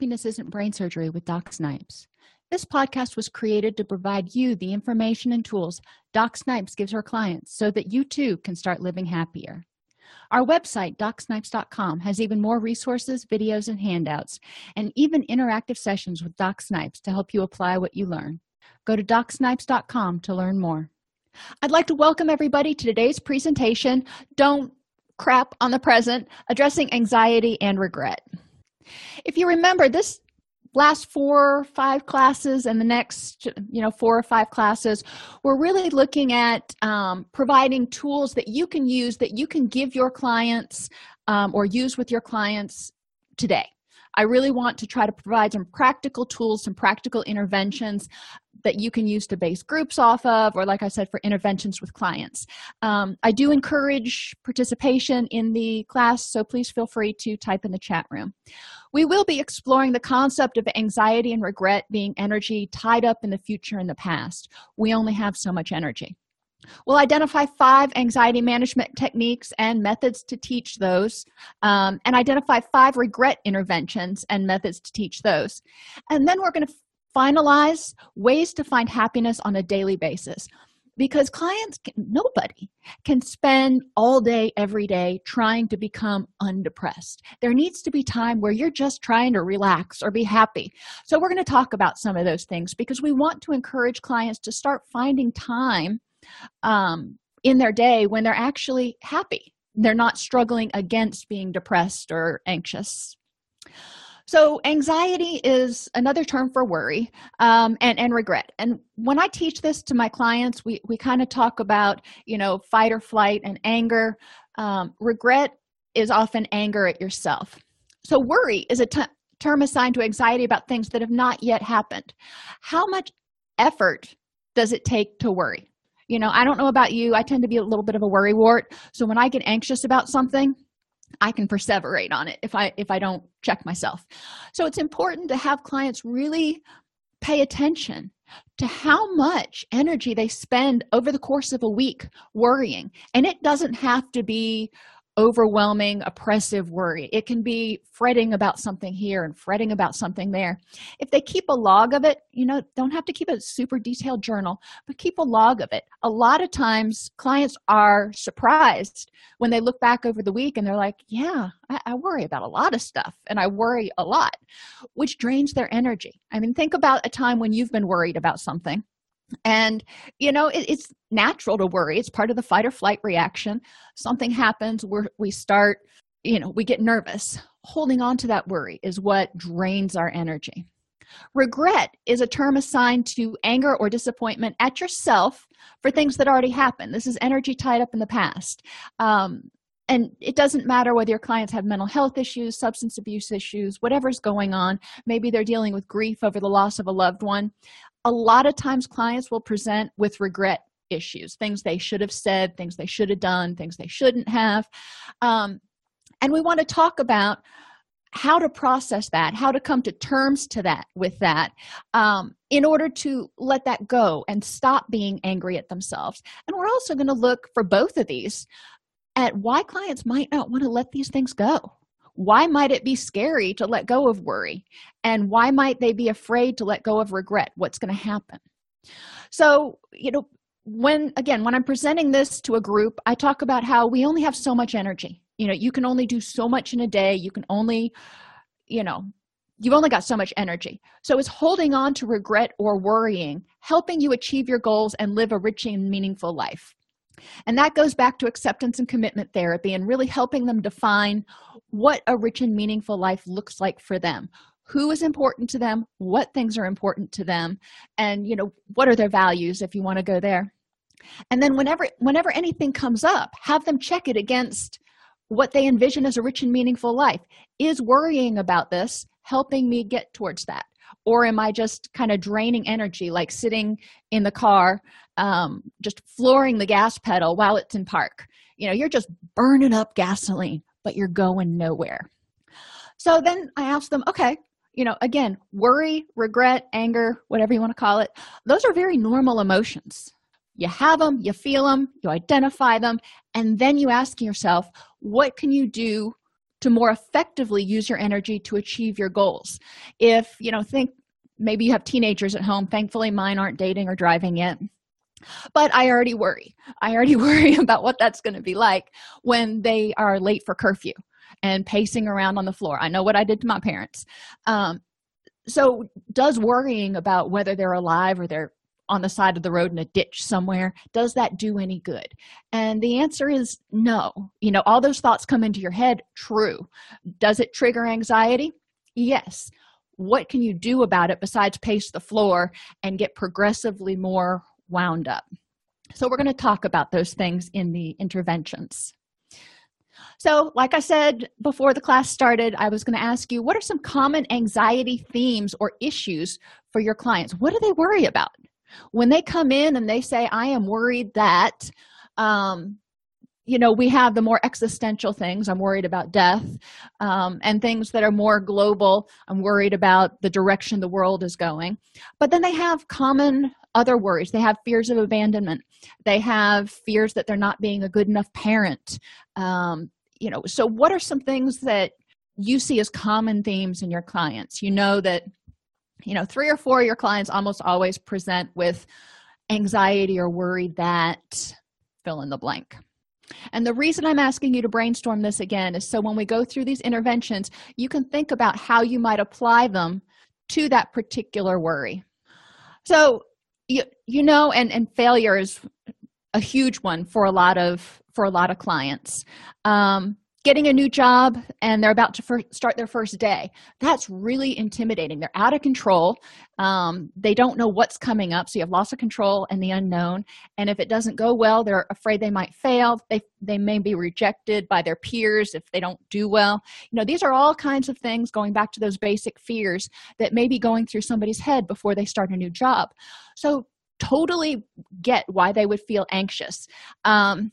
Happiness Isn't Brain Surgery with Doc Snipes. This podcast was created to provide you the information and tools Doc Snipes gives her clients so that you too can start living happier. Our website, docsnipes.com, has even more resources, videos, and handouts, and even interactive sessions with Doc Snipes to help you apply what you learn. Go to docsnipes.com to learn more. I'd like to welcome everybody to today's presentation Don't Crap on the Present Addressing Anxiety and Regret. If you remember, this last four or five classes and the next you know four or five classes we're really looking at um, providing tools that you can use that you can give your clients um, or use with your clients today. I really want to try to provide some practical tools some practical interventions that you can use to base groups off of or like i said for interventions with clients. Um, i do encourage participation in the class so please feel free to type in the chat room. We will be exploring the concept of anxiety and regret being energy tied up in the future and the past. We only have so much energy. We'll identify five anxiety management techniques and methods to teach those, um, and identify five regret interventions and methods to teach those. And then we're going to finalize ways to find happiness on a daily basis. Because clients can, nobody can spend all day every day trying to become undepressed. There needs to be time where you're just trying to relax or be happy. So we're going to talk about some of those things because we want to encourage clients to start finding time um, in their day when they're actually happy. They're not struggling against being depressed or anxious so anxiety is another term for worry um, and and regret. And when i teach this to my clients we we kind of talk about you know fight or flight and anger. Um, regret is often anger at yourself. So worry is a t- term assigned to anxiety about things that have not yet happened. How much effort does it take to worry? You know i don't know about you i tend to be a little bit of a worry wart so when i get anxious about something i can perseverate on it if i if i don't check myself. So it's important to have clients really pay attention to how much energy they spend over the course of a week worrying. And it doesn't have to be overwhelming oppressive worry. It can be fretting about something here and fretting about something there. If they keep a log of it you know don't have to keep a super detailed journal but keep a log of it. A lot of times clients are surprised when they look back over the week and they're like yeah I, I worry about a lot of stuff and i worry a lot which drains their energy. I mean think about a time when you've been worried about something and you know it, it's natural to worry. It's part of the fight or flight reaction. Something happens where we start you know we get nervous. Holding on to that worry is what drains our energy. Regret is a term assigned to anger or disappointment at yourself for things that already happened. This is energy tied up in the past. Um, and it doesn't matter whether your clients have mental health issues substance abuse issues whatever's going on. Maybe they're dealing with grief over the loss of a loved one a lot of times clients will present with regret issues things they should have said things they should have done things they shouldn't have. Um, and we want to talk about how to process that how to come to terms to that with that um, in order to let that go and stop being angry at themselves. And we're also going to look for both of these at why clients might not want to let these things go why might it be scary to let go of worry? And why might they be afraid to let go of regret? What's going to happen? So you know when again when i'm presenting this to a group i talk about how we only have so much energy. You know you can only do so much in a day. You can only you know you've only got so much energy. So is holding on to regret or worrying helping you achieve your goals and live a rich and meaningful life. And that goes back to acceptance and commitment therapy and really helping them define what a rich and meaningful life looks like for them. Who is important to them? What things are important to them? And you know what are their values if you want to go there? And then whenever whenever anything comes up have them check it against what they envision as a rich and meaningful life. Is worrying about this helping me get towards that? Or am i just kind of draining energy like sitting in the car um, just flooring the gas pedal while it's in park? You know you're just burning up gasoline but you're going nowhere. So then i ask them okay you know again worry regret anger whatever you want to call it those are very normal emotions. You have them you feel them you identify them and then you ask yourself what can you do to more effectively use your energy to achieve your goals? If you know think maybe you have teenagers at home thankfully mine aren't dating or driving yet but i already worry. I already worry about what that's going to be like when they are late for curfew and pacing around on the floor. I know what i did to my parents. Um, so does worrying about whether they're alive or they're on the side of the road in a ditch somewhere does that do any good? And the answer is no. You know all those thoughts come into your head. True. Does it trigger anxiety? Yes. What can you do about it besides pace the floor and get progressively more wound up. So we're going to talk about those things in the interventions. So like i said before the class started i was going to ask you what are some common anxiety themes or issues for your clients? What do they worry about? When they come in and they say i am worried that um, you know we have the more existential things. I'm worried about death um, and things that are more global. I'm worried about the direction the world is going. But then they have common other worries. They have fears of abandonment. They have fears that they're not being a good enough parent. Um, you know so what are some things that you see as common themes in your clients? You know that you know three or four of your clients almost always present with anxiety or worry that fill in the blank and the reason i'm asking you to brainstorm this again is so when we go through these interventions you can think about how you might apply them to that particular worry. So you you know and and failure is a huge one for a lot of for a lot of clients. Um getting a new job and they're about to start their first day. That's really intimidating. They're out of control. Um, they don't know what's coming up so you have loss of control and the unknown. And if it doesn't go well they're afraid they might fail. They they may be rejected by their peers if they don't do well. You know these are all kinds of things going back to those basic fears that may be going through somebody's head before they start a new job. So totally get why they would feel anxious. Um,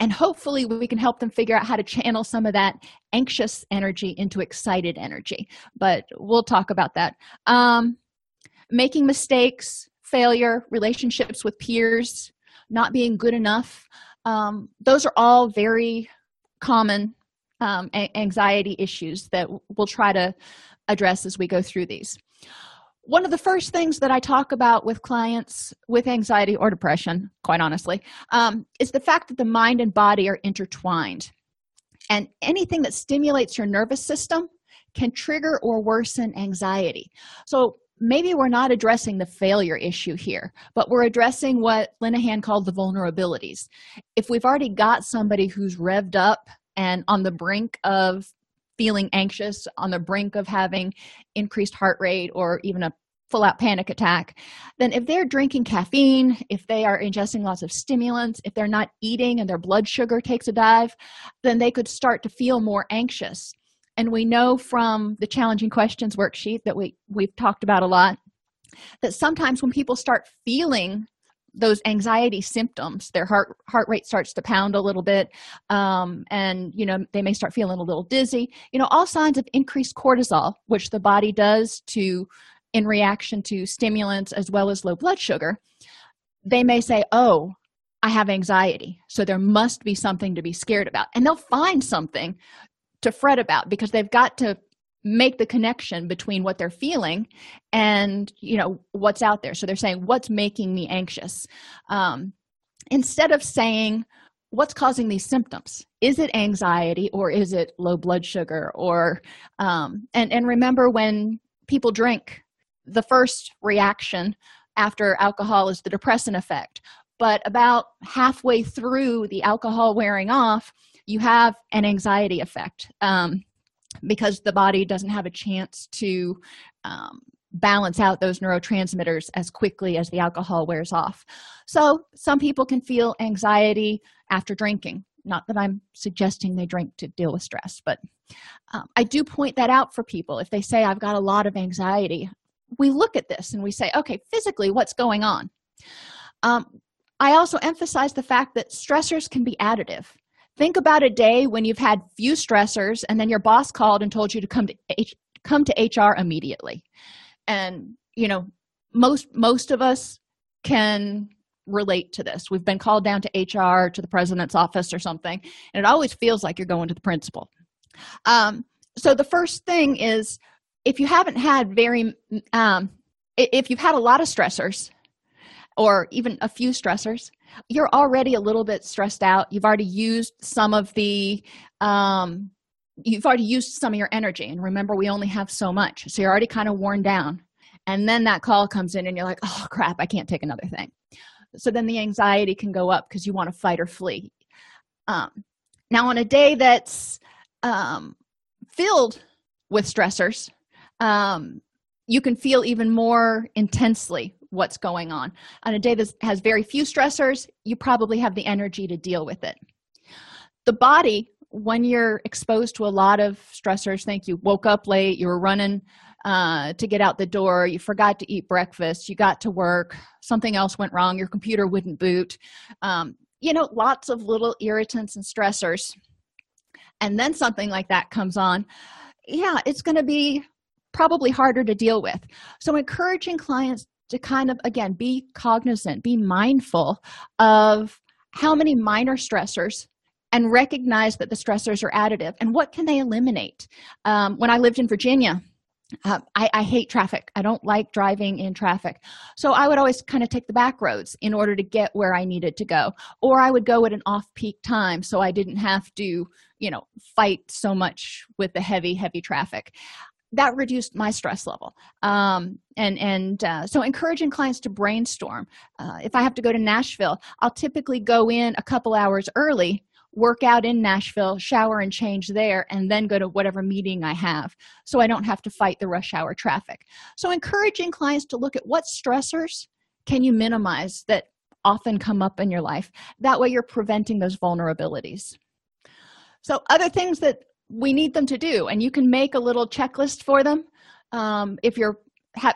and hopefully we can help them figure out how to channel some of that anxious energy into excited energy. But we'll talk about that. Um, making mistakes failure relationships with peers not being good enough um, those are all very common um, anxiety issues that we'll try to address as we go through these one of the first things that i talk about with clients with anxiety or depression quite honestly um, is the fact that the mind and body are intertwined. And anything that stimulates your nervous system can trigger or worsen anxiety. So maybe we're not addressing the failure issue here but we're addressing what linehan called the vulnerabilities. If we've already got somebody who's revved up and on the brink of feeling anxious on the brink of having increased heart rate or even a full out panic attack then if they're drinking caffeine if they are ingesting lots of stimulants if they're not eating and their blood sugar takes a dive then they could start to feel more anxious. And we know from the challenging questions worksheet that we we've talked about a lot that sometimes when people start feeling those anxiety symptoms their heart heart rate starts to pound a little bit um, and you know they may start feeling a little dizzy you know all signs of increased cortisol which the body does to in reaction to stimulants as well as low blood sugar they may say oh i have anxiety. So there must be something to be scared about. And they'll find something to fret about because they've got to make the connection between what they're feeling and you know what's out there. So they're saying what's making me anxious? Um, instead of saying what's causing these symptoms? Is it anxiety or is it low blood sugar or um, and and remember when people drink the first reaction after alcohol is the depressant effect. But about halfway through the alcohol wearing off you have an anxiety effect um, because the body doesn't have a chance to um, balance out those neurotransmitters as quickly as the alcohol wears off. So some people can feel anxiety after drinking. Not that i'm suggesting they drink to deal with stress but um, i do point that out for people. If they say i've got a lot of anxiety we look at this and we say okay physically what's going on? Um, i also emphasize the fact that stressors can be additive. Think about a day when you've had few stressors and then your boss called and told you to come to H- come to hr immediately. And you know most most of us can relate to this. We've been called down to hr to the president's office or something and it always feels like you're going to the principal. Um, so the first thing is if you haven't had very um, if you've had a lot of stressors or even a few stressors you're already a little bit stressed out. You've already used some of the um, you've already used some of your energy. And remember we only have so much. So you're already kind of worn down. And then that call comes in and you're like oh crap i can't take another thing. So then the anxiety can go up because you want to fight or flee. Um, now on a day that's um, filled with stressors um, you can feel even more intensely what's going on. On a day that has very few stressors you probably have the energy to deal with it. The body when you're exposed to a lot of stressors think you woke up late you were running uh, to get out the door you forgot to eat breakfast you got to work something else went wrong your computer wouldn't boot um, you know lots of little irritants and stressors. And then something like that comes on. Yeah it's going to be probably harder to deal with. So encouraging clients to kind of again be cognizant be mindful of how many minor stressors and recognize that the stressors are additive and what can they eliminate. Um, when i lived in virginia uh, I, I, hate traffic. I don't like driving in traffic. So i would always kind of take the back roads in order to get where i needed to go. Or i would go at an off-peak time so i didn't have to you know fight so much with the heavy heavy traffic that reduced my stress level. Um, and and uh, so encouraging clients to brainstorm. Uh, if i have to go to nashville i'll typically go in a couple hours early work out in nashville shower and change there and then go to whatever meeting i have so i don't have to fight the rush hour traffic. So encouraging clients to look at what stressors can you minimize that often come up in your life? That way you're preventing those vulnerabilities. So other things that we need them to do and you can make a little checklist for them um, if you're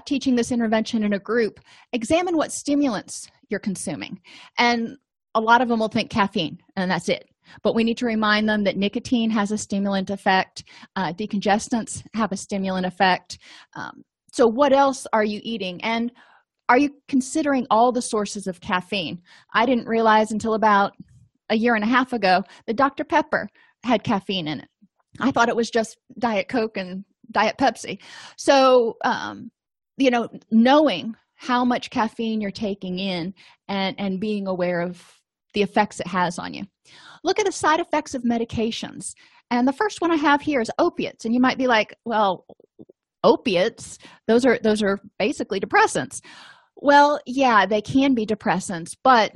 teaching this intervention in a group. Examine what stimulants you're consuming and a lot of them will think caffeine and that's it. But we need to remind them that nicotine has a stimulant effect uh, decongestants have a stimulant effect um, so what else are you eating? And are you considering all the sources of caffeine? I didn't realize until about a year and a half ago that dr pepper had caffeine in it i thought it was just diet coke and diet pepsi. So um, you know knowing how much caffeine you're taking in and and being aware of the effects it has on you. Look at the side effects of medications. And the first one i have here is opiates. And you might be like well opiates? Those are those are basically depressants. Well yeah they can be depressants but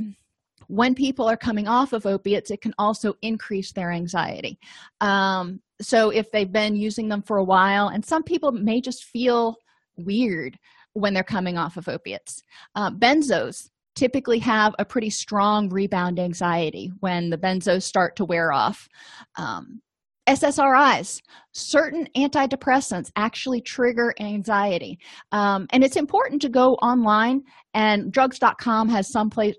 when people are coming off of opiates it can also increase their anxiety. Um, so if they've been using them for a while and some people may just feel weird when they're coming off of opiates. Uh, benzos typically have a pretty strong rebound anxiety when the benzos start to wear off. Um, ssris certain antidepressants actually trigger anxiety. Um, and it's important to go online and drugs.com has some place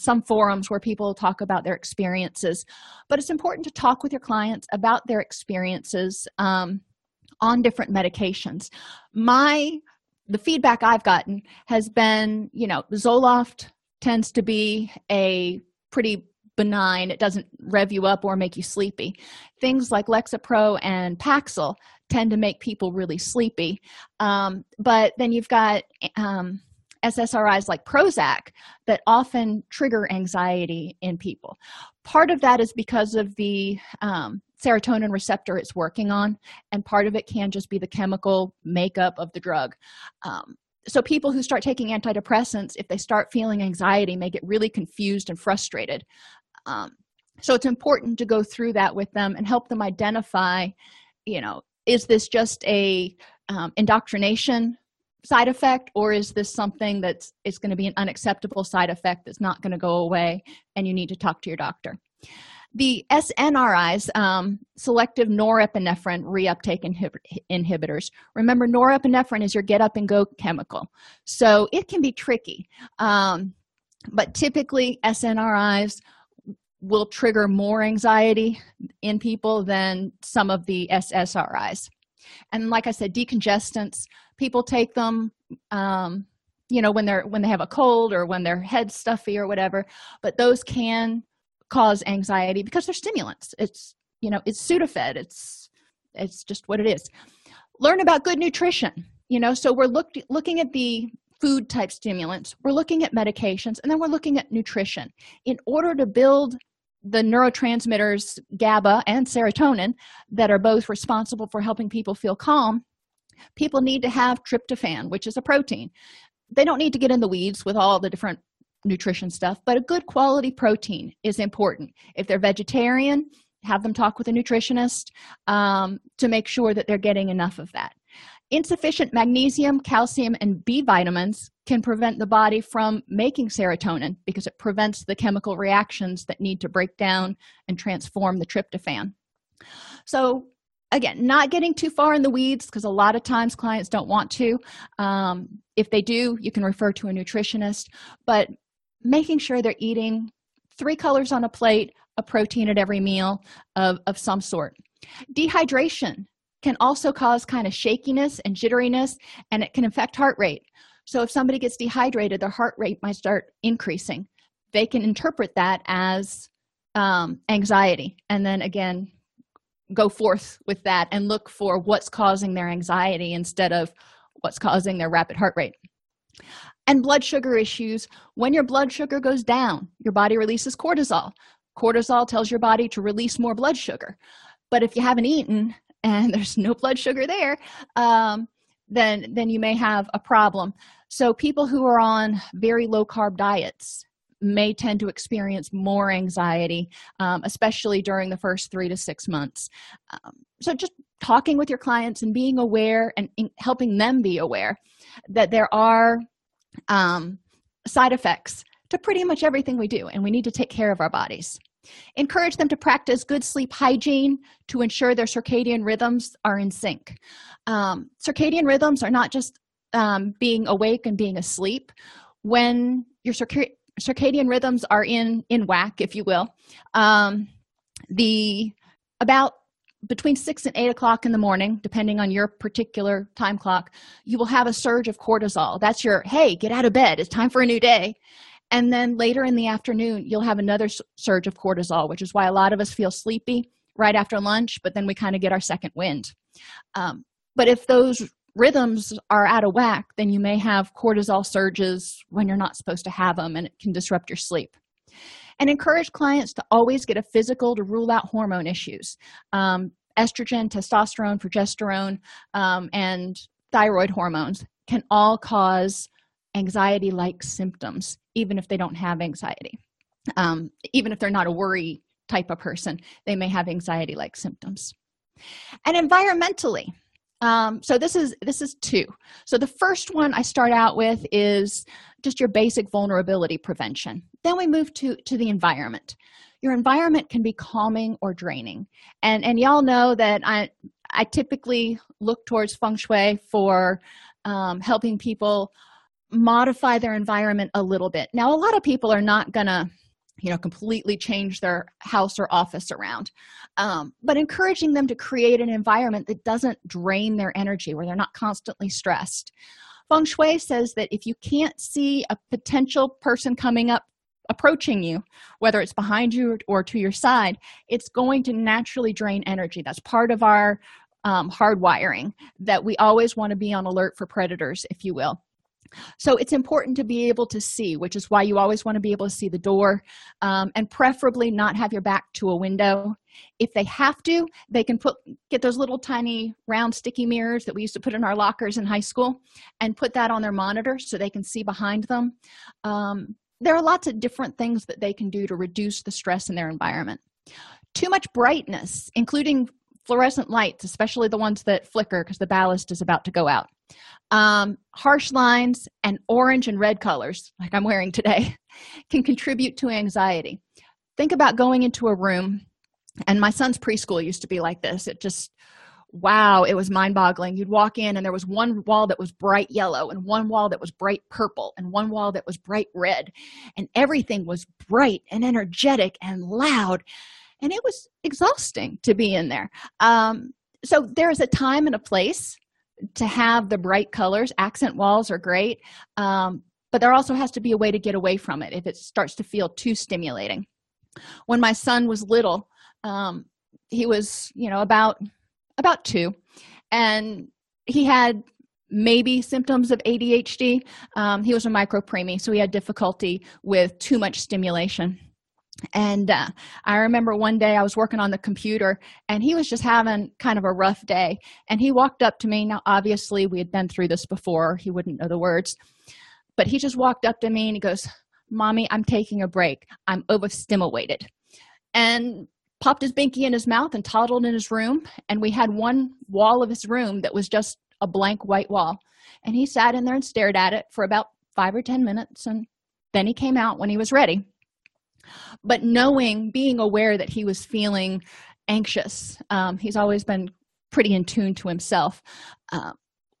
some forums where people talk about their experiences but it's important to talk with your clients about their experiences um, on different medications. My the feedback i've gotten has been you know zoloft tends to be a pretty benign it doesn't rev you up or make you sleepy. Things like lexapro and paxil tend to make people really sleepy. Um, but then you've got um, ssris like prozac that often trigger anxiety in people. Part of that is because of the um, serotonin receptor it's working on and part of it can just be the chemical makeup of the drug. Um, so people who start taking antidepressants if they start feeling anxiety may get really confused and frustrated. Um, so it's important to go through that with them and help them identify you know is this just a um, indoctrination side effect or is this something that's is going to be an unacceptable side effect that's not going to go away and you need to talk to your doctor? The snris um, selective norepinephrine reuptake inhib inhibitors. Remember norepinephrine is your get up and go chemical so it can be tricky um, but typically snris will trigger more anxiety in people than some of the ssris and like i said decongestants people take them um, you know when they're when they have a cold or when their head's stuffy or whatever but those can cause anxiety because they're stimulants. It's you know it's sudafed. It's it's just what it is. Learn about good nutrition you know so we're look, looking at the food type stimulants we're looking at medications and then we're looking at nutrition. In order to build the neurotransmitters GABA and serotonin that are both responsible for helping people feel calm people need to have tryptophan which is a protein. They don't need to get in the weeds with all the different nutrition stuff but a good quality protein is important. If they're vegetarian have them talk with a nutritionist um, to make sure that they're getting enough of that insufficient magnesium calcium and b vitamins can prevent the body from making serotonin because it prevents the chemical reactions that need to break down and transform the tryptophan. So again not getting too far in the weeds because a lot of times clients don't want to. Um, if they do you can refer to a nutritionist but making sure they're eating three colors on a plate a protein at every meal of, of some sort. Dehydration can also cause kind of shakiness and jitteriness and it can affect heart rate. So if somebody gets dehydrated their heart rate might start increasing. They can interpret that as um, anxiety and then again go forth with that and look for what's causing their anxiety instead of what's causing their rapid heart rate. And blood sugar issues when your blood sugar goes down your body releases cortisol. Cortisol tells your body to release more blood sugar. But if you haven't eaten and there's no blood sugar there um, then then you may have a problem. So people who are on very low carb diets may tend to experience more anxiety um, especially during the first three to six months. Um, so just talking with your clients and being aware and helping them be aware that there are um, side effects to pretty much everything we do and we need to take care of our bodies encourage them to practice good sleep hygiene to ensure their circadian rhythms are in sync. Um, circadian rhythms are not just um, being awake and being asleep. When your circadian rhythms are in in whack if you will um, the about between six and eight o'clock in the morning depending on your particular time clock you will have a surge of cortisol. That's your hey get out of bed. It's time for a new day and then later in the afternoon you'll have another surge of cortisol which is why a lot of us feel sleepy right after lunch but then we kind of get our second wind. Um, but if those rhythms are out of whack then you may have cortisol surges when you're not supposed to have them and it can disrupt your sleep. And encourage clients to always get a physical to rule out hormone issues um, estrogen testosterone progesterone um, and thyroid hormones can all cause anxiety like symptoms even if they don't have anxiety. Um, even if they're not a worry type of person they may have anxiety like symptoms. And environmentally um, so this is this is two. So the first one i start out with is just your basic vulnerability prevention. Then we move to to the environment. Your environment can be calming or draining. And and y'all know that i i typically look towards feng shui for um, helping people modify their environment a little bit. Now a lot of people are not gonna you know completely change their house or office around um, but encouraging them to create an environment that doesn't drain their energy where they're not constantly stressed. Feng shui says that if you can't see a potential person coming up approaching you whether it's behind you or to your side it's going to naturally drain energy. That's part of our um, hardwiring that we always want to be on alert for predators if you will so it's important to be able to see which is why you always want to be able to see the door um, and preferably not have your back to a window. If they have to they can put get those little tiny round sticky mirrors that we used to put in our lockers in high school and put that on their monitor so they can see behind them. Um, there are lots of different things that they can do to reduce the stress in their environment. Too much brightness including fluorescent lights especially the ones that flicker because the ballast is about to go out. Um, harsh lines and orange and red colors like i'm wearing today can contribute to anxiety. Think about going into a room and my son's preschool used to be like this. It just wow it was mind-boggling. You'd walk in and there was one wall that was bright yellow and one wall that was bright purple and one wall that was bright red and everything was bright and energetic and loud and it was exhausting to be in there. Um, so there's a time and a place to have the bright colors. Accent walls are great um, but there also has to be a way to get away from it if it starts to feel too stimulating. When my son was little um, he was you know about about two and he had maybe symptoms of adhd um, he was a micro preemie so he had difficulty with too much stimulation and uh, i remember one day i was working on the computer and he was just having kind of a rough day. And he walked up to me. Now obviously we had been through this before. He wouldn't know the words. But he just walked up to me and he goes mommy i'm taking a break. I'm overstimulated. And popped his binky in his mouth and toddled in his room. And we had one wall of his room that was just a blank white wall. And he sat in there and stared at it for about five or ten minutes. And then he came out when he was ready but knowing being aware that he was feeling anxious um, he's always been pretty in tune to himself uh,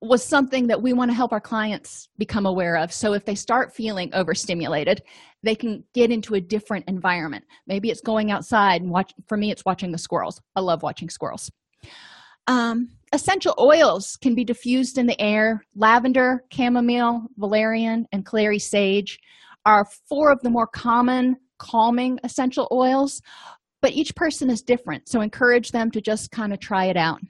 was something that we want to help our clients become aware of. So if they start feeling overstimulated they can get into a different environment. Maybe it's going outside and watch for me it's watching the squirrels. I love watching squirrels. Um, essential oils can be diffused in the air. Lavender chamomile valerian and clary sage are four of the more common calming essential oils but each person is different. So encourage them to just kind of try it out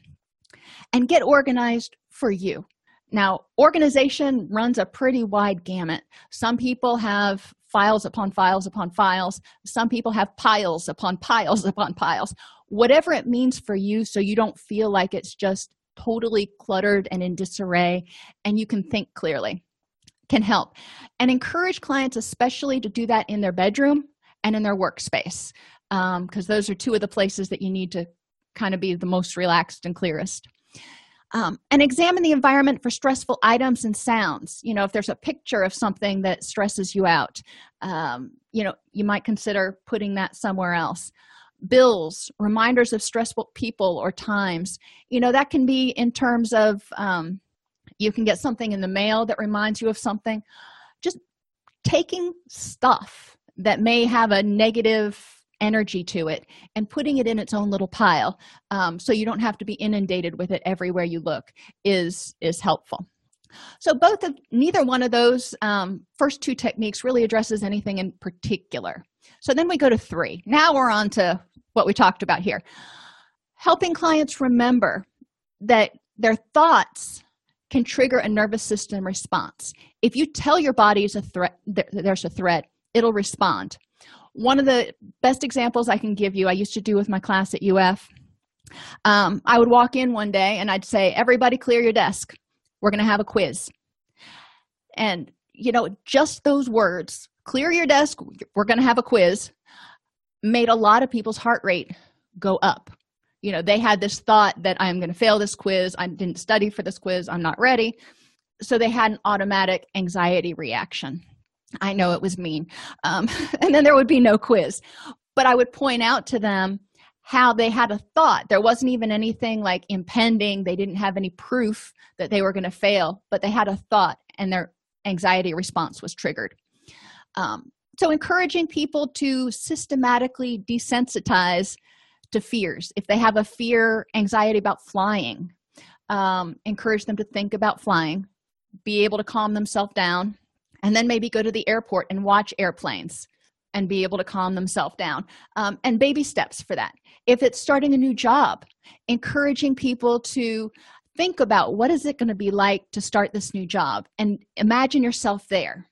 and get organized for you. Now organization runs a pretty wide gamut. Some people have files upon files upon files. Some people have piles upon piles upon piles. Whatever it means for you so you don't feel like it's just totally cluttered and in disarray and you can think clearly can help. And encourage clients especially to do that in their bedroom and in their workspace because um, those are two of the places that you need to kind of be the most relaxed and clearest. Um, and examine the environment for stressful items and sounds. You know if there's a picture of something that stresses you out um, you know you might consider putting that somewhere else. Bills reminders of stressful people or times. You know that can be in terms of um, you can get something in the mail that reminds you of something. Just taking stuff that may have a negative energy to it and putting it in its own little pile um, so you don't have to be inundated with it everywhere you look is is helpful. So both of neither one of those um, first two techniques really addresses anything in particular. So then we go to three. Now we're on to what we talked about here. Helping clients remember that their thoughts can trigger a nervous system response. If you tell your body is a threat there's a threat it'll respond. One of the best examples i can give you i used to do with my class at uf um, i would walk in one day and i'd say everybody clear your desk. We're going to have a quiz. And you know just those words clear your desk. We're going to have a quiz made a lot of people's heart rate go up. You know they had this thought that i'm going to fail this quiz. I didn't study for this quiz. I'm not ready. So they had an automatic anxiety reaction i know it was mean um, and then there would be no quiz. But i would point out to them how they had a thought. There wasn't even anything like impending. They didn't have any proof that they were going to fail but they had a thought and their anxiety response was triggered. Um, so encouraging people to systematically desensitize to fears. If they have a fear anxiety about flying um, encourage them to think about flying be able to calm themselves down and then maybe go to the airport and watch airplanes and be able to calm themselves down um, and baby steps for that. If it's starting a new job encouraging people to think about what is it going to be like to start this new job and imagine yourself there.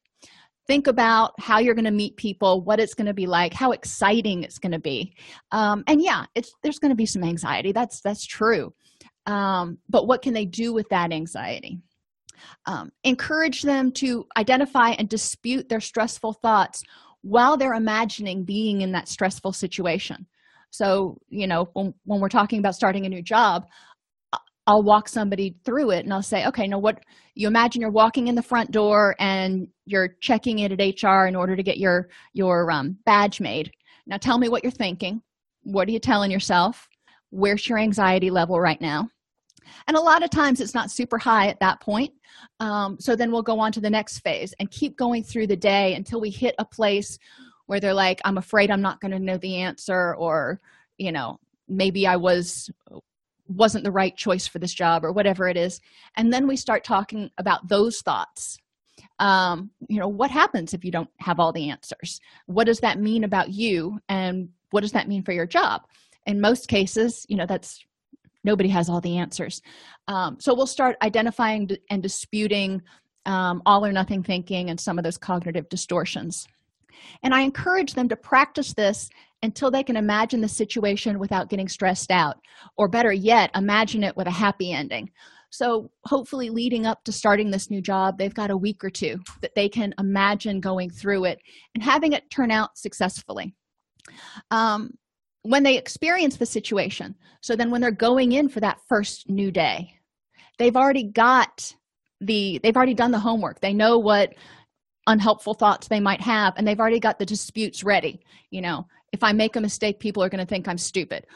Think about how you're going to meet people what it's going to be like how exciting it's going to be. Um, and yeah it's there's going to be some anxiety that's that's true. Um, but what can they do with that anxiety um, encourage them to identify and dispute their stressful thoughts while they're imagining being in that stressful situation. So you know when, when we're talking about starting a new job i'll walk somebody through it and i'll say okay now what you imagine you're walking in the front door and you're checking it at hr in order to get your your um, badge made. Now tell me what you're thinking. What are you telling yourself? Where's your anxiety level right now and a lot of times it's not super high at that point. Um, so then we'll go on to the next phase and keep going through the day until we hit a place where they're like i'm afraid i'm not going to know the answer or you know maybe i was wasn't the right choice for this job or whatever it is. And then we start talking about those thoughts. Um, you know what happens if you don't have all the answers? What does that mean about you and what does that mean for your job? In most cases you know that's nobody has all the answers. Um, so we'll start identifying and disputing um, all or nothing thinking and some of those cognitive distortions. And i encourage them to practice this until they can imagine the situation without getting stressed out or better yet imagine it with a happy ending. So hopefully leading up to starting this new job they've got a week or two that they can imagine going through it and having it turn out successfully. Um, when they experience the situation. So then when they're going in for that first new day they've already got the they've already done the homework. They know what unhelpful thoughts they might have and they've already got the disputes ready. You know if i make a mistake people are going to think i'm stupid.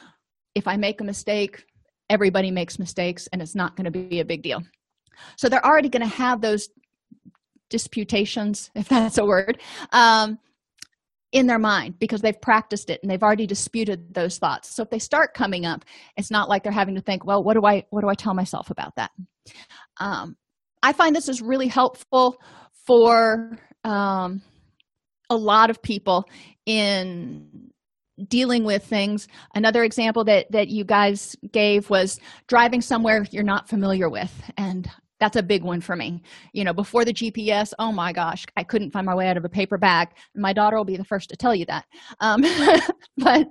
If i make a mistake everybody makes mistakes and it's not going to be a big deal. So they're already going to have those disputations if that's a word. Um, in their mind because they've practiced it and they've already disputed those thoughts. So if they start coming up it's not like they're having to think well what do i what do i tell myself about that? Um, i find this is really helpful for um, a lot of people in dealing with things. Another example that that you guys gave was driving somewhere you're not familiar with. And that's a big one for me. You know before the gps oh my gosh i couldn't find my way out of a paper bag. My daughter will be the first to tell you that. Um, but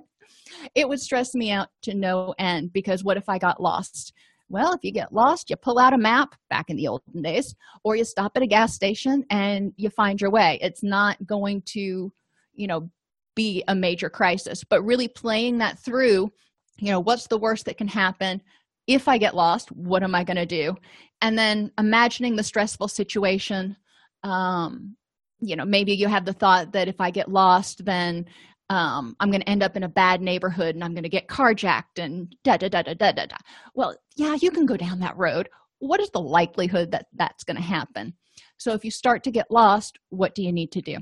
it would stress me out to no end because what if i got lost? Well if you get lost you pull out a map back in the olden days or you stop at a gas station and you find your way. It's not going to you know be a major crisis but really playing that through you know what's the worst that can happen if i get lost what am i going to do? And then imagining the stressful situation um you know maybe you have the thought that if i get lost then um, i'm going to end up in a bad neighborhood and i'm going to get carjacked and da da da da da da da. Well yeah you can go down that road. What is the likelihood that that's going to happen? So if you start to get lost what do you need to do?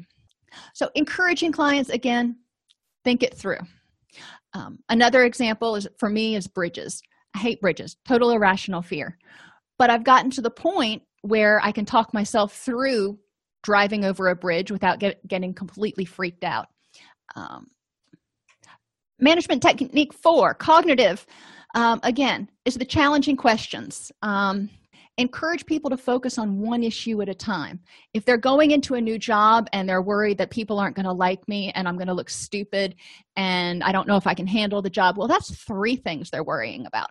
So encouraging clients again think it through. Um, another example is for me is bridges i hate bridges. Total irrational fear. But i've gotten to the point where i can talk myself through driving over a bridge without get, getting completely freaked out. Um, management technique four cognitive. Um, again is the challenging questions. Um, encourage people to focus on one issue at a time. If they're going into a new job and they're worried that people aren't going to like me and i'm going to look stupid and i don't know if i can handle the job well that's three things they're worrying about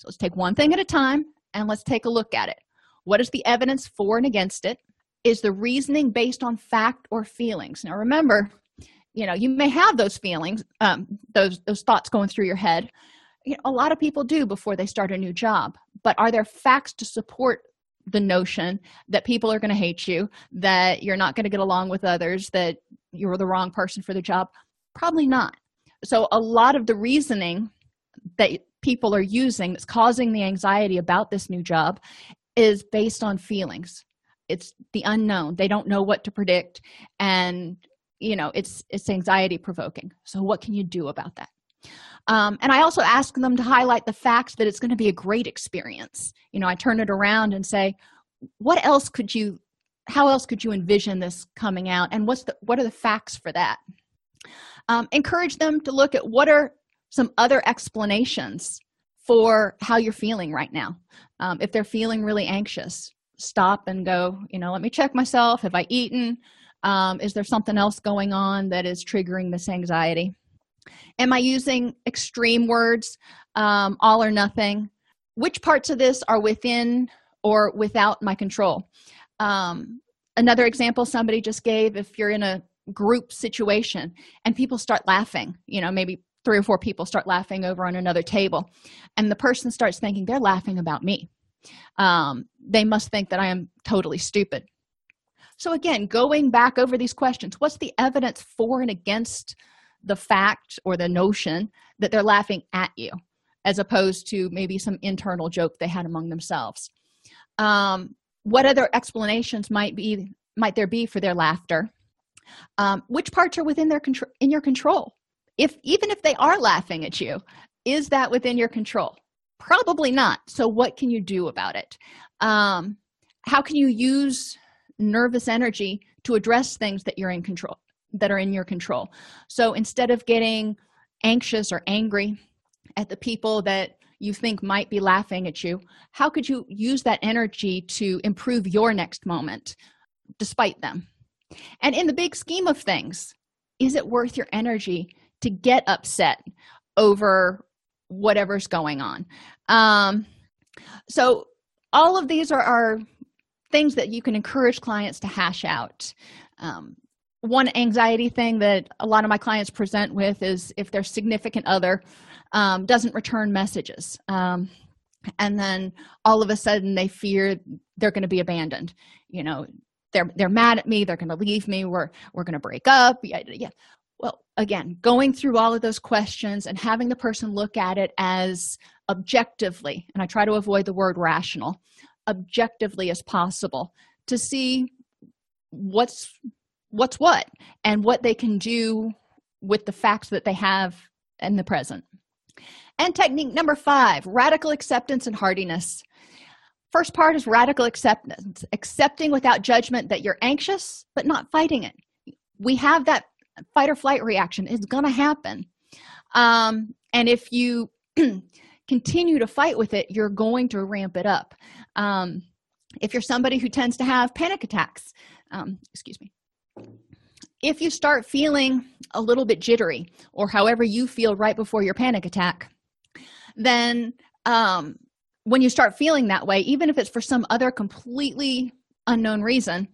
so let's take one thing at a time and let's take a look at it. What is the evidence for and against it? Is the reasoning based on fact or feelings? Now remember you know you may have those feelings um, those those thoughts going through your head. You know, a lot of people do before they start a new job but are there facts to support the notion that people are going to hate you that you're not going to get along with others that you're the wrong person for the job? Probably not. So a lot of the reasoning that people are using that's causing the anxiety about this new job is based on feelings. It's the unknown. They don't know what to predict. And you know it's it's anxiety provoking. So what can you do about that? Um, and i also ask them to highlight the fact that it's going to be a great experience. You know i turn it around and say what else could you how else could you envision this coming out? And what's the what are the facts for that? Um, encourage them to look at what are some other explanations for how you're feeling right now. Um, if they're feeling really anxious stop and go you know let me check myself. Have i eaten? Um, is there something else going on that is triggering this anxiety? Am i using extreme words um, all or nothing? Which parts of this are within or without my control? Um, another example somebody just gave if you're in a group situation and people start laughing you know maybe three or four people start laughing over on another table and the person starts thinking they're laughing about me. Um, they must think that i am totally stupid. So again going back over these questions what's the evidence for and against the fact or the notion that they're laughing at you as opposed to maybe some internal joke they had among themselves? Um, what other explanations might be might there be for their laughter? Um, which parts are within their control in your control if even if they are laughing at you is that within your control? Probably not. So what can you do about it? Um, how can you use nervous energy to address things that you're in control that are in your control? So instead of getting anxious or angry at the people that you think might be laughing at you how could you use that energy to improve your next moment despite them? And in the big scheme of things is it worth your energy to get upset over whatever's going on. Um, so all of these are, are things that you can encourage clients to hash out. Um, one anxiety thing that a lot of my clients present with is if their significant other um, doesn't return messages um, and then all of a sudden they fear they're going to be abandoned. You know they're they're mad at me they're going to leave me we're we're going to break up yeah, yeah well again going through all of those questions and having the person look at it as objectively and i try to avoid the word rational objectively as possible to see what's what's what and what they can do with the facts that they have in the present. And technique number five radical acceptance and hardiness. First part is radical acceptance accepting without judgment that you're anxious but not fighting it. We have that fight or flight reaction is going to happen. Um, and if you continue to fight with it you're going to ramp it up. Um, if you're somebody who tends to have panic attacks um, excuse me. If you start feeling a little bit jittery or however you feel right before your panic attack then um, when you start feeling that way even if it's for some other completely unknown reason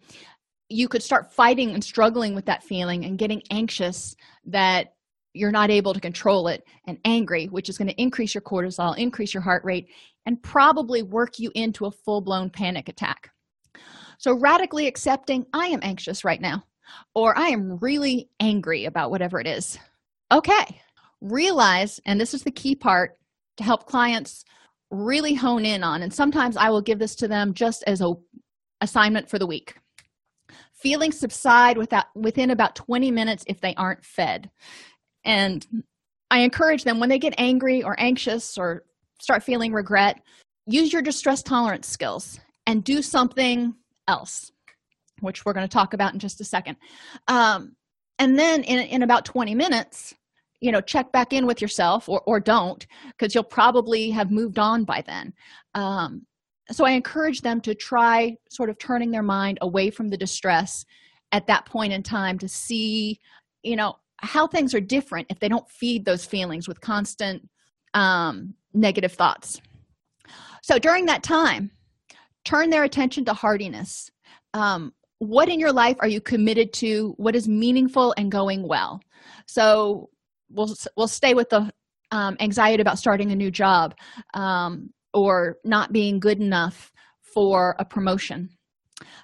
you could start fighting and struggling with that feeling and getting anxious that you're not able to control it and angry which is going to increase your cortisol increase your heart rate and probably work you into a full-blown panic attack. So radically accepting i am anxious right now or i am really angry about whatever it is. Okay realize and this is the key part to help clients really hone in on and sometimes i will give this to them just as a assignment for the week feelings subside without within about 20 minutes if they aren't fed. And i encourage them when they get angry or anxious or start feeling regret use your distress tolerance skills and do something else which we're going to talk about in just a second. Um, and then in, in about 20 minutes you know check back in with yourself or, or don't because you'll probably have moved on by then. Um, so i encourage them to try sort of turning their mind away from the distress at that point in time to see you know how things are different if they don't feed those feelings with constant um, negative thoughts. So during that time turn their attention to hardiness. Um, what in your life are you committed to? What is meaningful and going well? So we'll we'll stay with the um, anxiety about starting a new job. Um, or not being good enough for a promotion.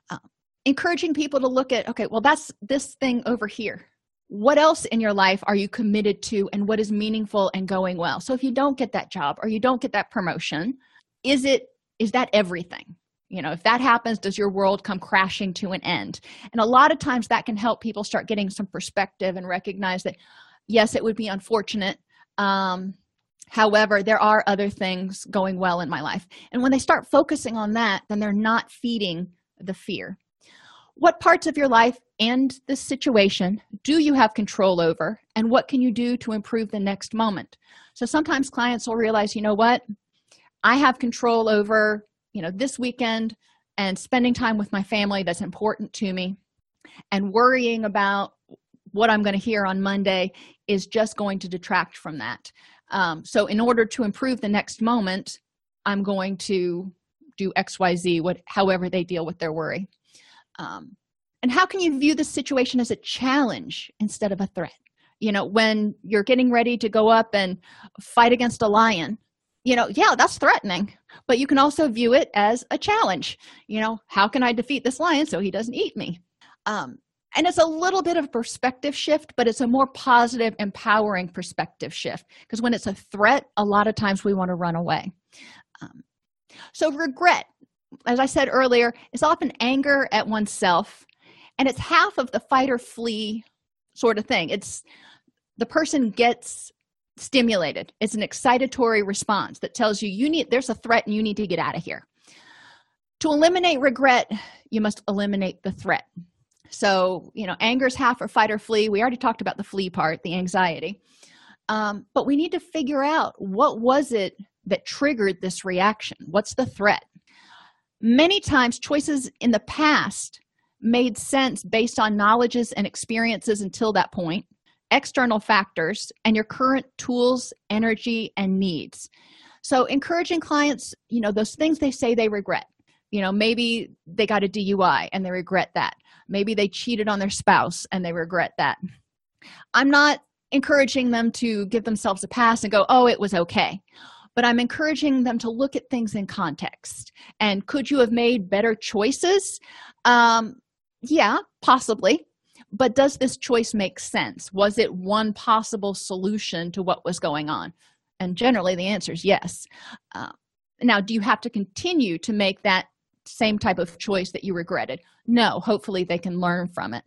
Uh, encouraging people to look at okay well that's this thing over here. What else in your life are you committed to and what is meaningful and going well? So if you don't get that job or you don't get that promotion is it is that everything? You know if that happens does your world come crashing to an end? And a lot of times that can help people start getting some perspective and recognize that yes it would be unfortunate um, however there are other things going well in my life. And when they start focusing on that then they're not feeding the fear. What parts of your life and the situation do you have control over and what can you do to improve the next moment? So sometimes clients will realize you know what? I have control over you know this weekend and spending time with my family that's important to me. And worrying about what i'm going to hear on monday is just going to detract from that um, so in order to improve the next moment i'm going to do xyz what however they deal with their worry. Um, and how can you view the situation as a challenge instead of a threat? You know when you're getting ready to go up and fight against a lion you know yeah that's threatening but you can also view it as a challenge. You know how can i defeat this lion so he doesn't eat me? Um, and it's a little bit of perspective shift but it's a more positive empowering perspective shift. Because when it's a threat a lot of times we want to run away. Um, so regret as i said earlier is often anger at oneself and it's half of the fight or flee sort of thing. It's the person gets stimulated. It's an excitatory response that tells you you need there's a threat and you need to get out of here. To eliminate regret you must eliminate the threat so you know anger's half or fight or flee. We already talked about the flee part the anxiety. Um, but we need to figure out what was it that triggered this reaction? What's the threat? Many times choices in the past made sense based on knowledges and experiences until that point external factors and your current tools energy and needs. So encouraging clients you know those things they say they regret you know maybe they got a dui and they regret that. Maybe they cheated on their spouse and they regret that. I'm not encouraging them to give themselves a pass and go oh it was okay. But i'm encouraging them to look at things in context. And could you have made better choices? Um yeah possibly. But does this choice make sense? Was it one possible solution to what was going on? And generally the answer is yes. Uh, now do you have to continue to make that same type of choice that you regretted. No hopefully they can learn from it.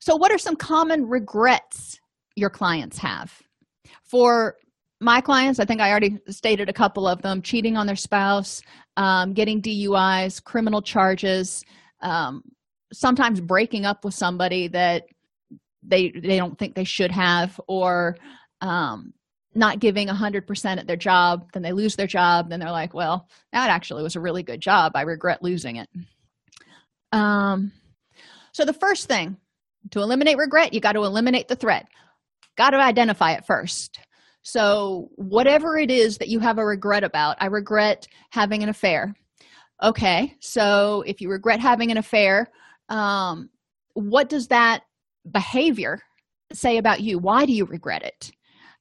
So what are some common regrets your clients have? For my clients i think i already stated a couple of them cheating on their spouse um, getting duis criminal charges um, sometimes breaking up with somebody that they they don't think they should have or um, not giving 100% at their job then they lose their job then they're like well that actually was a really good job. I regret losing it. Um, so the first thing to eliminate regret you got to eliminate the threat. Got to identify it first. So whatever it is that you have a regret about i regret having an affair. Okay so if you regret having an affair um, what does that behavior say about you? Why do you regret it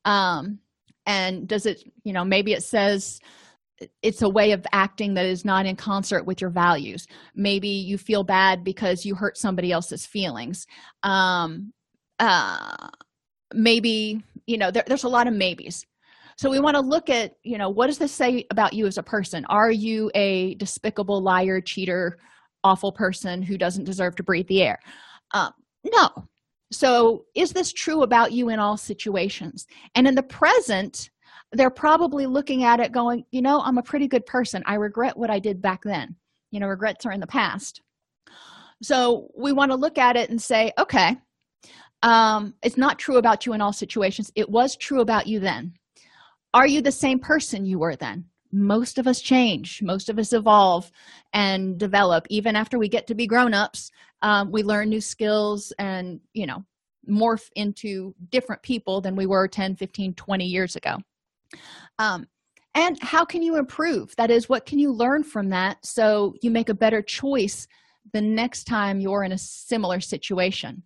um, and does it you know maybe it says it's a way of acting that is not in concert with your values. Maybe you feel bad because you hurt somebody else's feelings. Um uh maybe you know there, there's a lot of maybes. So we want to look at you know what does this say about you as a person? Are you a despicable liar cheater awful person who doesn't deserve to breathe the air? Um, no so is this true about you in all situations? And in the present they're probably looking at it going you know i'm a pretty good person. I regret what i did back then. You know regrets are in the past. So we want to look at it and say okay um, it's not true about you in all situations. It was true about you then. Are you the same person you were then most of us change. Most of us evolve and develop. Even after we get to be grown-ups um, we learn new skills and you know morph into different people than we were 10 15 20 years ago. Um, and how can you improve? That is what can you learn from that so you make a better choice the next time you're in a similar situation?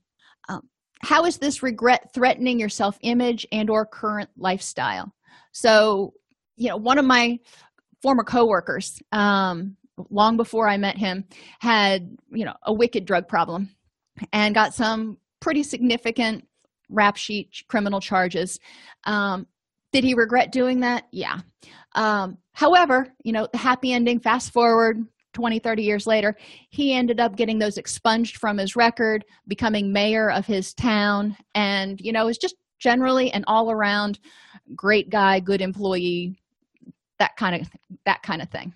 Um, how is this regret threatening your self-image and or current lifestyle? So you know one of my former coworkers um long before i met him had you know a wicked drug problem and got some pretty significant rap sheet criminal charges. Um did he regret doing that? Yeah. Um however you know the happy ending fast forward 20 30 years later he ended up getting those expunged from his record becoming mayor of his town and you know is just generally an all around great guy good employee that kind of that kind of thing.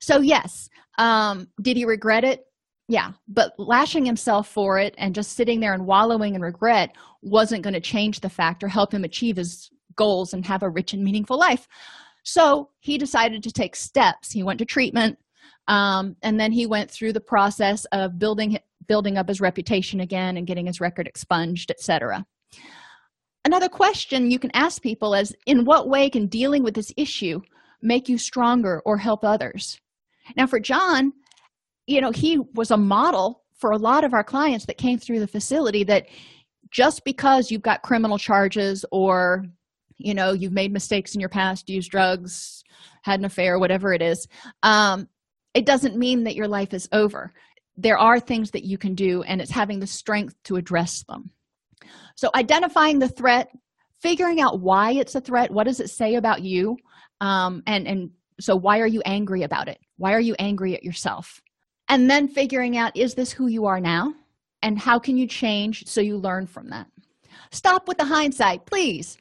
So yes um did he regret it? Yeah but lashing himself for it and just sitting there and wallowing in regret wasn't going to change the fact or help him achieve his goals and have a rich and meaningful life. So he decided to take steps. He went to treatment um, and then he went through the process of building building up his reputation again and getting his record expunged etc another question you can ask people is in what way can dealing with this issue make you stronger or help others? Now for john you know he was a model for a lot of our clients that came through the facility that just because you've got criminal charges or you know you've made mistakes in your past used drugs had an affair whatever it is um, it doesn't mean that your life is over. There are things that you can do and it's having the strength to address them so identifying the threat figuring out why it's a threat what does it say about you um, and and so why are you angry about it? Why are you angry at yourself? And then figuring out is this who you are now? And how can you change so you learn from that? Stop with the hindsight please.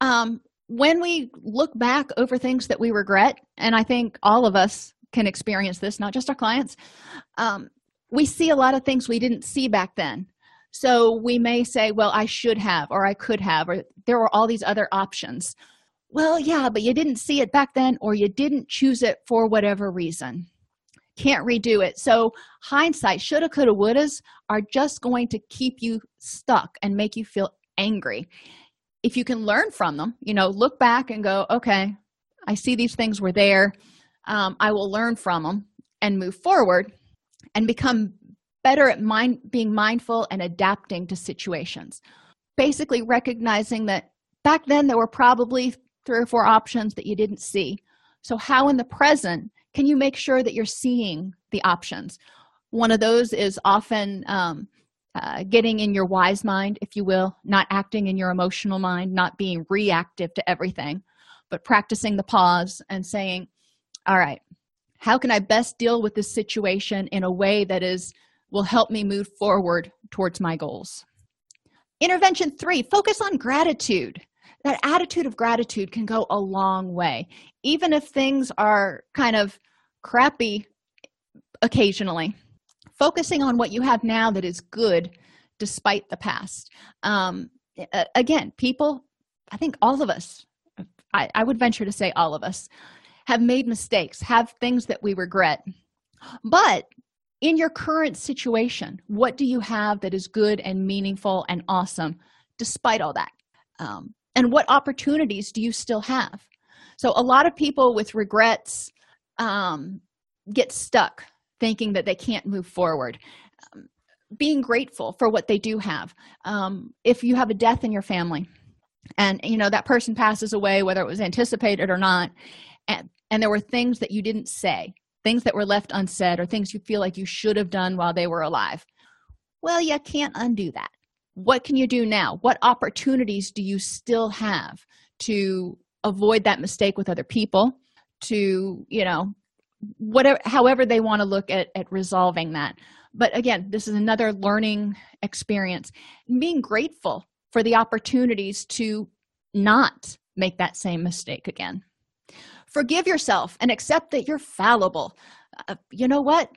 Um, when we look back over things that we regret and i think all of us can experience this not just our clients um, we see a lot of things we didn't see back then so we may say well i should have or i could have or there were all these other options. Well yeah but you didn't see it back then or you didn't choose it for whatever reason. Can't redo it. So hindsight shoulda coulda wouldas are just going to keep you stuck and make you feel angry. If you can learn from them you know look back and go okay i see these things were there. Um, i will learn from them and move forward and become better at mind being mindful and adapting to situations. Basically recognizing that back then there were probably three or four options that you didn't see. So how in the present can you make sure that you're seeing the options? One of those is often um, uh, getting in your wise mind if you will not acting in your emotional mind not being reactive to everything but practicing the pause and saying all right how can i best deal with this situation in a way that is will help me move forward towards my goals. Intervention three focus on gratitude. That attitude of gratitude can go a long way even if things are kind of crappy occasionally. Focusing on what you have now that is good despite the past. Um, again people i think all of us I, I would venture to say all of us have made mistakes have things that we regret. But in your current situation what do you have that is good and meaningful and awesome despite all that? Um, and what opportunities do you still have? So a lot of people with regrets um, get stuck thinking that they can't move forward. Um, being grateful for what they do have. Um, if you have a death in your family and you know that person passes away whether it was anticipated or not and and there were things that you didn't say things that were left unsaid or things you feel like you should have done while they were alive. Well you can't undo that. What can you do now? What opportunities do you still have to avoid that mistake with other people to you know whatever however they want to look at at resolving that? But again this is another learning experience. Being grateful for the opportunities to not make that same mistake again forgive yourself and accept that you're fallible. Uh, you know what?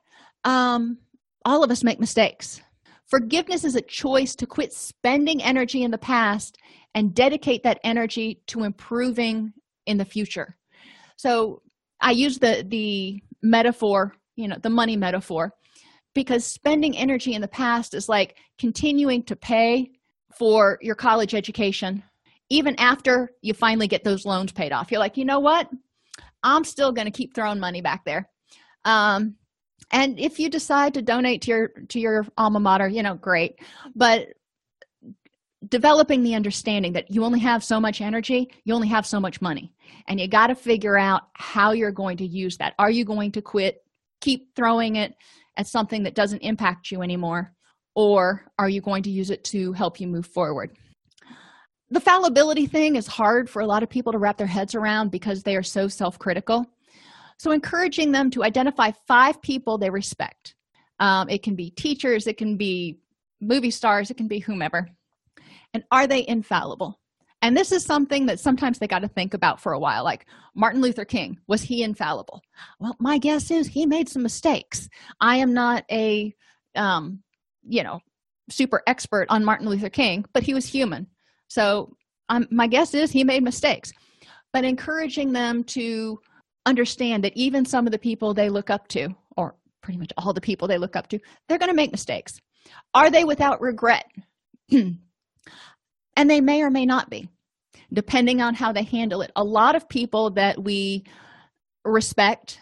Um all of us make mistakes. Forgiveness is a choice to quit spending energy in the past and dedicate that energy to improving in the future. So i use the the metaphor you know the money metaphor because spending energy in the past is like continuing to pay for your college education even after you finally get those loans paid off. You're like you know what i'm still going to keep throwing money back there. Um, and if you decide to donate to your to your alma mater you know great. But developing the understanding that you only have so much energy you only have so much money. And you got to figure out how you're going to use that. Are you going to quit keep throwing it at something that doesn't impact you anymore or are you going to use it to help you move forward the fallibility thing is hard for a lot of people to wrap their heads around because they are so self-critical. So encouraging them to identify five people they respect. Um, it can be teachers it can be movie stars it can be whomever. And are they infallible? And this is something that sometimes they got to think about for a while like martin luther king was he infallible? Well my guess is he made some mistakes. I am not a um you know super expert on martin luther king but he was human so um, my guess is he made mistakes but encouraging them to understand that even some of the people they look up to or pretty much all the people they look up to they're going to make mistakes. Are they without regret? And they may or may not be depending on how they handle it. A lot of people that we respect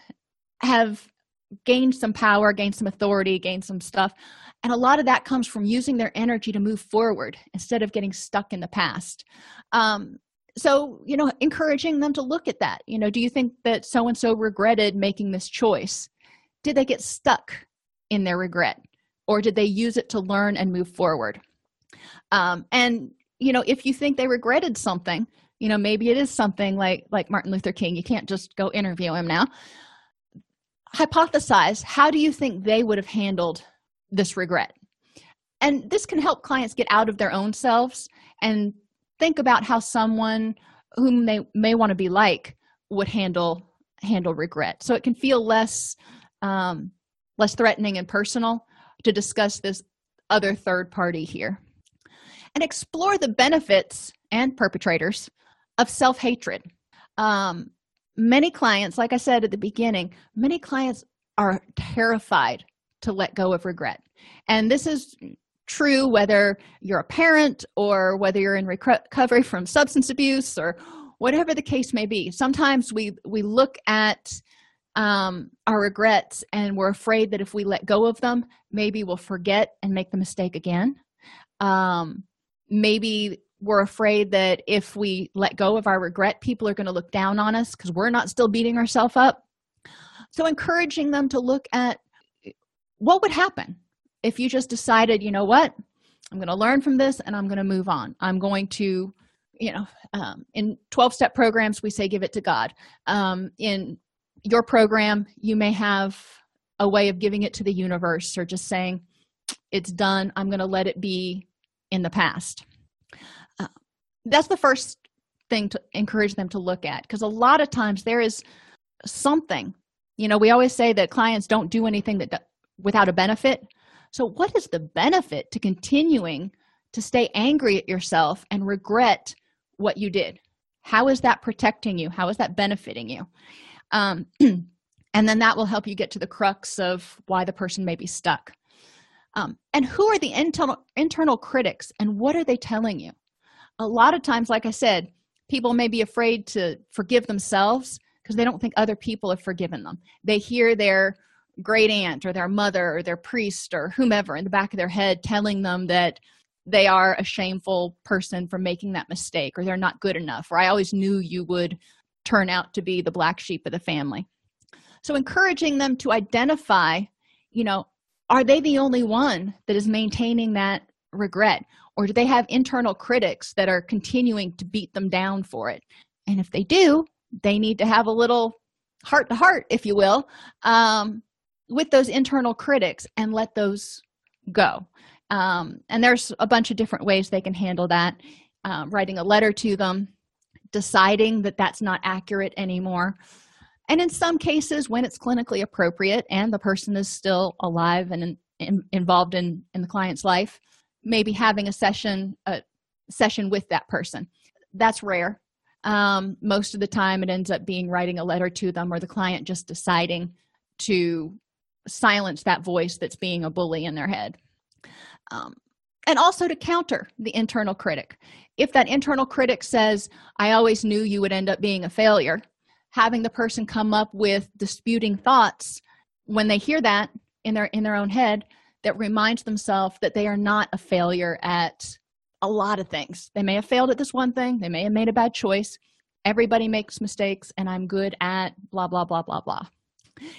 have gained some power gained some authority gained some stuff. And a lot of that comes from using their energy to move forward instead of getting stuck in the past. Um, so you know encouraging them to look at that. You know do you think that so and so regretted making this choice? Did they get stuck in their regret? Or did they use it to learn and move forward? Um, and you know if you think they regretted something you know maybe it is something like like martin luther king. You can't just go interview him now hypothesize how do you think they would have handled this regret? And this can help clients get out of their own selves and think about how someone whom they may want to be like would handle handle regret. So it can feel less um, less threatening and personal to discuss this other third party here. And explore the benefits and perpetrators of self-hatred. Um, many clients like i said at the beginning many clients are terrified to let go of regret. And this is true whether you're a parent or whether you're in recovery from substance abuse or whatever the case may be. Sometimes we we look at um, our regrets and we're afraid that if we let go of them maybe we'll forget and make the mistake again. Um, maybe we're afraid that if we let go of our regret people are going to look down on us because we're not still beating ourselves up. So encouraging them to look at what would happen if you just decided you know what? I'm going to learn from this and i'm going to move on. I'm going to you know um, in 12 step programs we say give it to god. Um, in your program you may have a way of giving it to the universe or just saying it's done. I'm going to let it be in the past that's the first thing to encourage them to look at because a lot of times there is something. You know we always say that clients don't do anything that without a benefit. So what is the benefit to continuing to stay angry at yourself and regret what you did? How is that protecting you? How is that benefiting you? Um, and then that will help you get to the crux of why the person may be stuck. Um, and who are the internal internal critics and what are they telling you a lot of times like i said people may be afraid to forgive themselves because they don't think other people have forgiven them. They hear their great aunt or their mother or their priest or whomever in the back of their head telling them that they are a shameful person for making that mistake or they're not good enough or i always knew you would turn out to be the black sheep of the family. So encouraging them to identify you know are they the only one that is maintaining that regret or do they have internal critics that are continuing to beat them down for it? And if they do they need to have a little heart to heart if you will um, with those internal critics and let those go. Um, and there's a bunch of different ways they can handle that. Um, writing a letter to them deciding that that's not accurate anymore. And in some cases when it's clinically appropriate and the person is still alive and in, in, involved in in the client's life maybe having a session a session with that person. That's rare. Um, most of the time it ends up being writing a letter to them or the client just deciding to silence that voice that's being a bully in their head. Um, and also to counter the internal critic. If that internal critic says i always knew you would end up being a failure having the person come up with disputing thoughts when they hear that in their in their own head that reminds themselves that they are not a failure at a lot of things. They may have failed at this one thing. They may have made a bad choice. Everybody makes mistakes and i'm good at blah blah blah blah blah.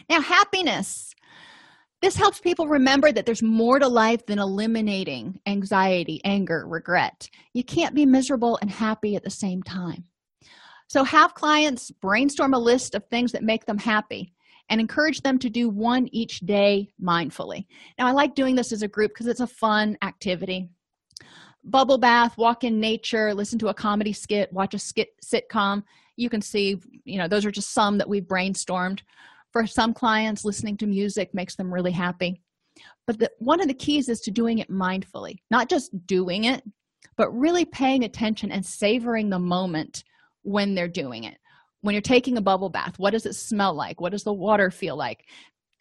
Now happiness. This helps people remember that there's more to life than eliminating anxiety, anger, regret. You can't be miserable and happy at the same time. So, have clients brainstorm a list of things that make them happy and encourage them to do one each day mindfully. Now, I like doing this as a group because it's a fun activity. Bubble bath, walk in nature, listen to a comedy skit, watch a skit sitcom. You can see, you know, those are just some that we've brainstormed for some clients listening to music makes them really happy but the, one of the keys is to doing it mindfully not just doing it but really paying attention and savoring the moment when they're doing it when you're taking a bubble bath what does it smell like? What does the water feel like?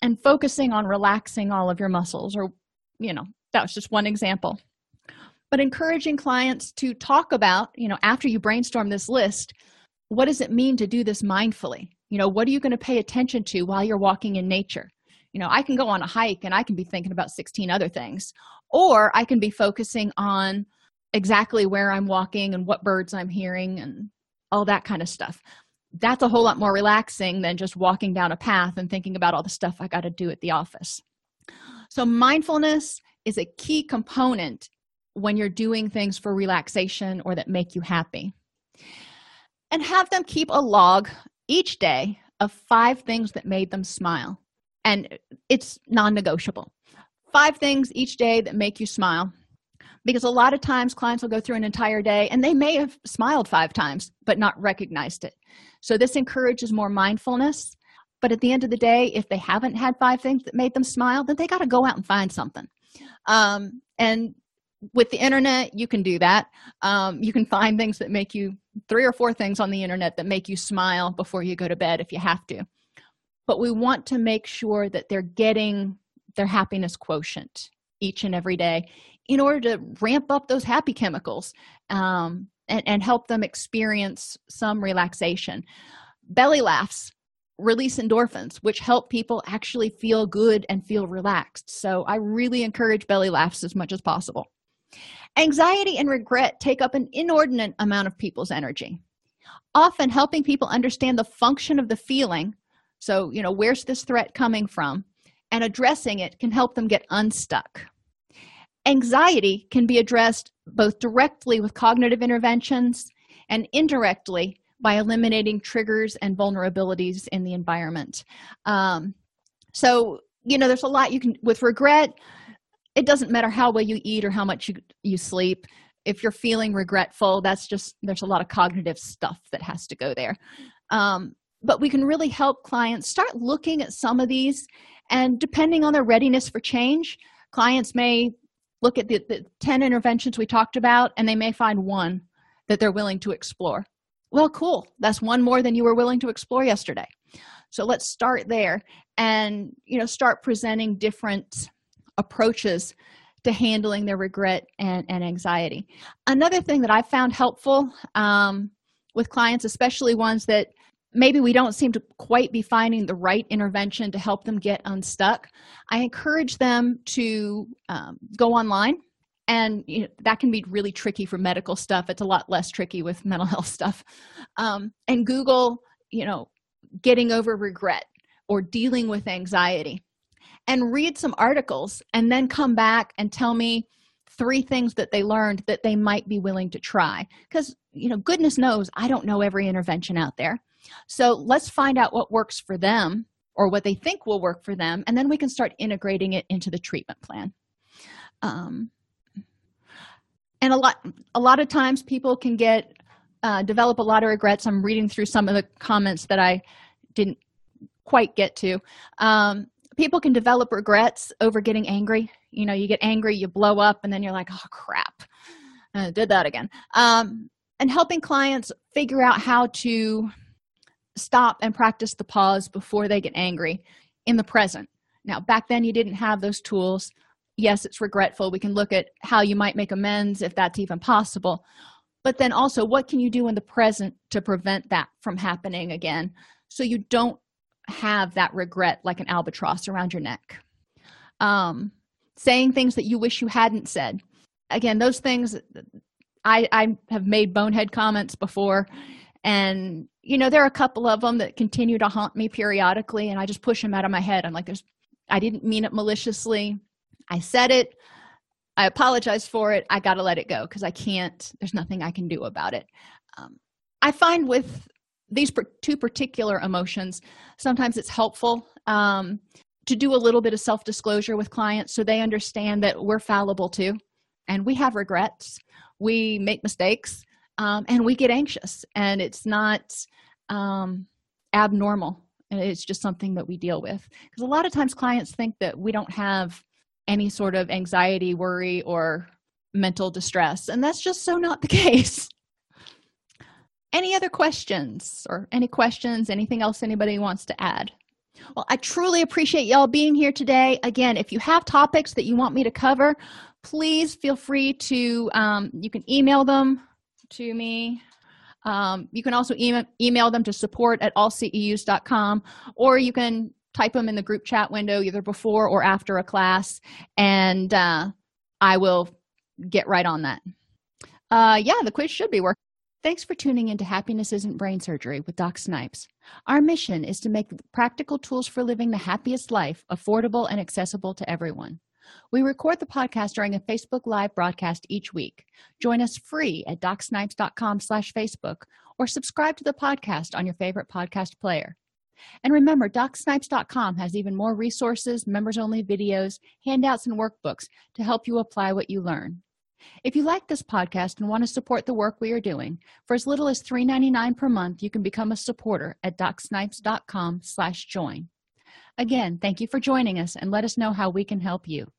And focusing on relaxing all of your muscles or you know that was just one example. But encouraging clients to talk about you know after you brainstorm this list what does it mean to do this mindfully? You know what are you going to pay attention to while you're walking in nature? You know i can go on a hike and i can be thinking about 16 other things or i can be focusing on exactly where i'm walking and what birds i'm hearing and all that kind of stuff that's a whole lot more relaxing than just walking down a path and thinking about all the stuff i got to do at the office. So mindfulness is a key component when you're doing things for relaxation or that make you happy. And have them keep a log each day of five things that made them smile. And it's non-negotiable. Five things each day that make you smile because a lot of times clients will go through an entire day and they may have smiled five times but not recognized it. So this encourages more mindfulness. But at the end of the day if they haven't had five things that made them smile then they got to go out and find something. Um, and with the internet you can do that. Um, you can find things that make you three or four things on the internet that make you smile before you go to bed if you have to. But we want to make sure that they're getting their happiness quotient each and every day in order to ramp up those happy chemicals um, and, and help them experience some relaxation. Belly laughs release endorphins which help people actually feel good and feel relaxed. So i really encourage belly laughs as much as possible. Anxiety and regret take up an inordinate amount of people's energy often helping people understand the function of the feeling. So you know where's this threat coming from? And addressing it can help them get unstuck anxiety can be addressed both directly with cognitive interventions and indirectly by eliminating triggers and vulnerabilities in the environment. Um, so you know there's a lot you can with regret it doesn't matter how well you eat or how much you, you sleep. If you're feeling regretful that's just there's a lot of cognitive stuff that has to go there. Um, but we can really help clients start looking at some of these and depending on their readiness for change clients may look at the, the 10 interventions we talked about and they may find one that they're willing to explore. Well cool. That's one more than you were willing to explore yesterday. So let's start there and you know start presenting different approaches to handling their regret and, and anxiety. Another thing that i found helpful um, with clients especially ones that maybe we don't seem to quite be finding the right intervention to help them get unstuck. I encourage them to um, go online and you know, that can be really tricky for medical stuff. It's a lot less tricky with mental health stuff. Um, and google you know getting over regret or dealing with anxiety and read some articles and then come back and tell me three things that they learned that they might be willing to try. Because you know goodness knows i don't know every intervention out there so let's find out what works for them or what they think will work for them and then we can start integrating it into the treatment plan. Um, and a lot a lot of times people can get uh, develop a lot of regrets. I'm reading through some of the comments that i didn't quite get to. Um, people can develop regrets over getting angry. You know you get angry you blow up and then you're like oh crap. I did that again. Um, and helping clients figure out how to stop and practice the pause before they get angry in the present. Now back then you didn't have those tools. Yes it's regretful. We can look at how you might make amends if that's even possible. But then also what can you do in the present to prevent that from happening again so you don't have that regret like an albatross around your neck? Um saying things that you wish you hadn't said. Again those things i i have made bonehead comments before and you know there are a couple of them that continue to haunt me periodically and i just push them out of my head. I'm like there's i didn't mean it maliciously. I said it. I apologize for it. I gotta let it go because i can't. There's nothing i can do about it. Um, i find with these two particular emotions sometimes it's helpful um, to do a little bit of self-disclosure with clients so they understand that we're fallible too and we have regrets. We make mistakes um, and we get anxious and it's not um, abnormal. It's just something that we deal with. Because a lot of times clients think that we don't have any sort of anxiety worry or mental distress and that's just so not the case. Any other questions or any questions anything else anybody wants to add? Well i truly appreciate y'all being here today. Again if you have topics that you want me to cover please feel free to um, you can email them to me um, you can also email, email them to support at allceus.com or you can type them in the group chat window either before or after a class and uh, i will get right on that uh, yeah the quiz should be working Thanks for tuning in to Happiness Isn't Brain Surgery with Doc Snipes. Our mission is to make practical tools for living the happiest life affordable and accessible to everyone. We record the podcast during a Facebook Live broadcast each week. Join us free at docsnipes.com slash Facebook or subscribe to the podcast on your favorite podcast player. And remember, docsnipes.com has even more resources, members-only videos, handouts, and workbooks to help you apply what you learn. If you like this podcast and want to support the work we are doing, for as little as $3.99 per month, you can become a supporter at docsnipes.com slash join. Again, thank you for joining us and let us know how we can help you.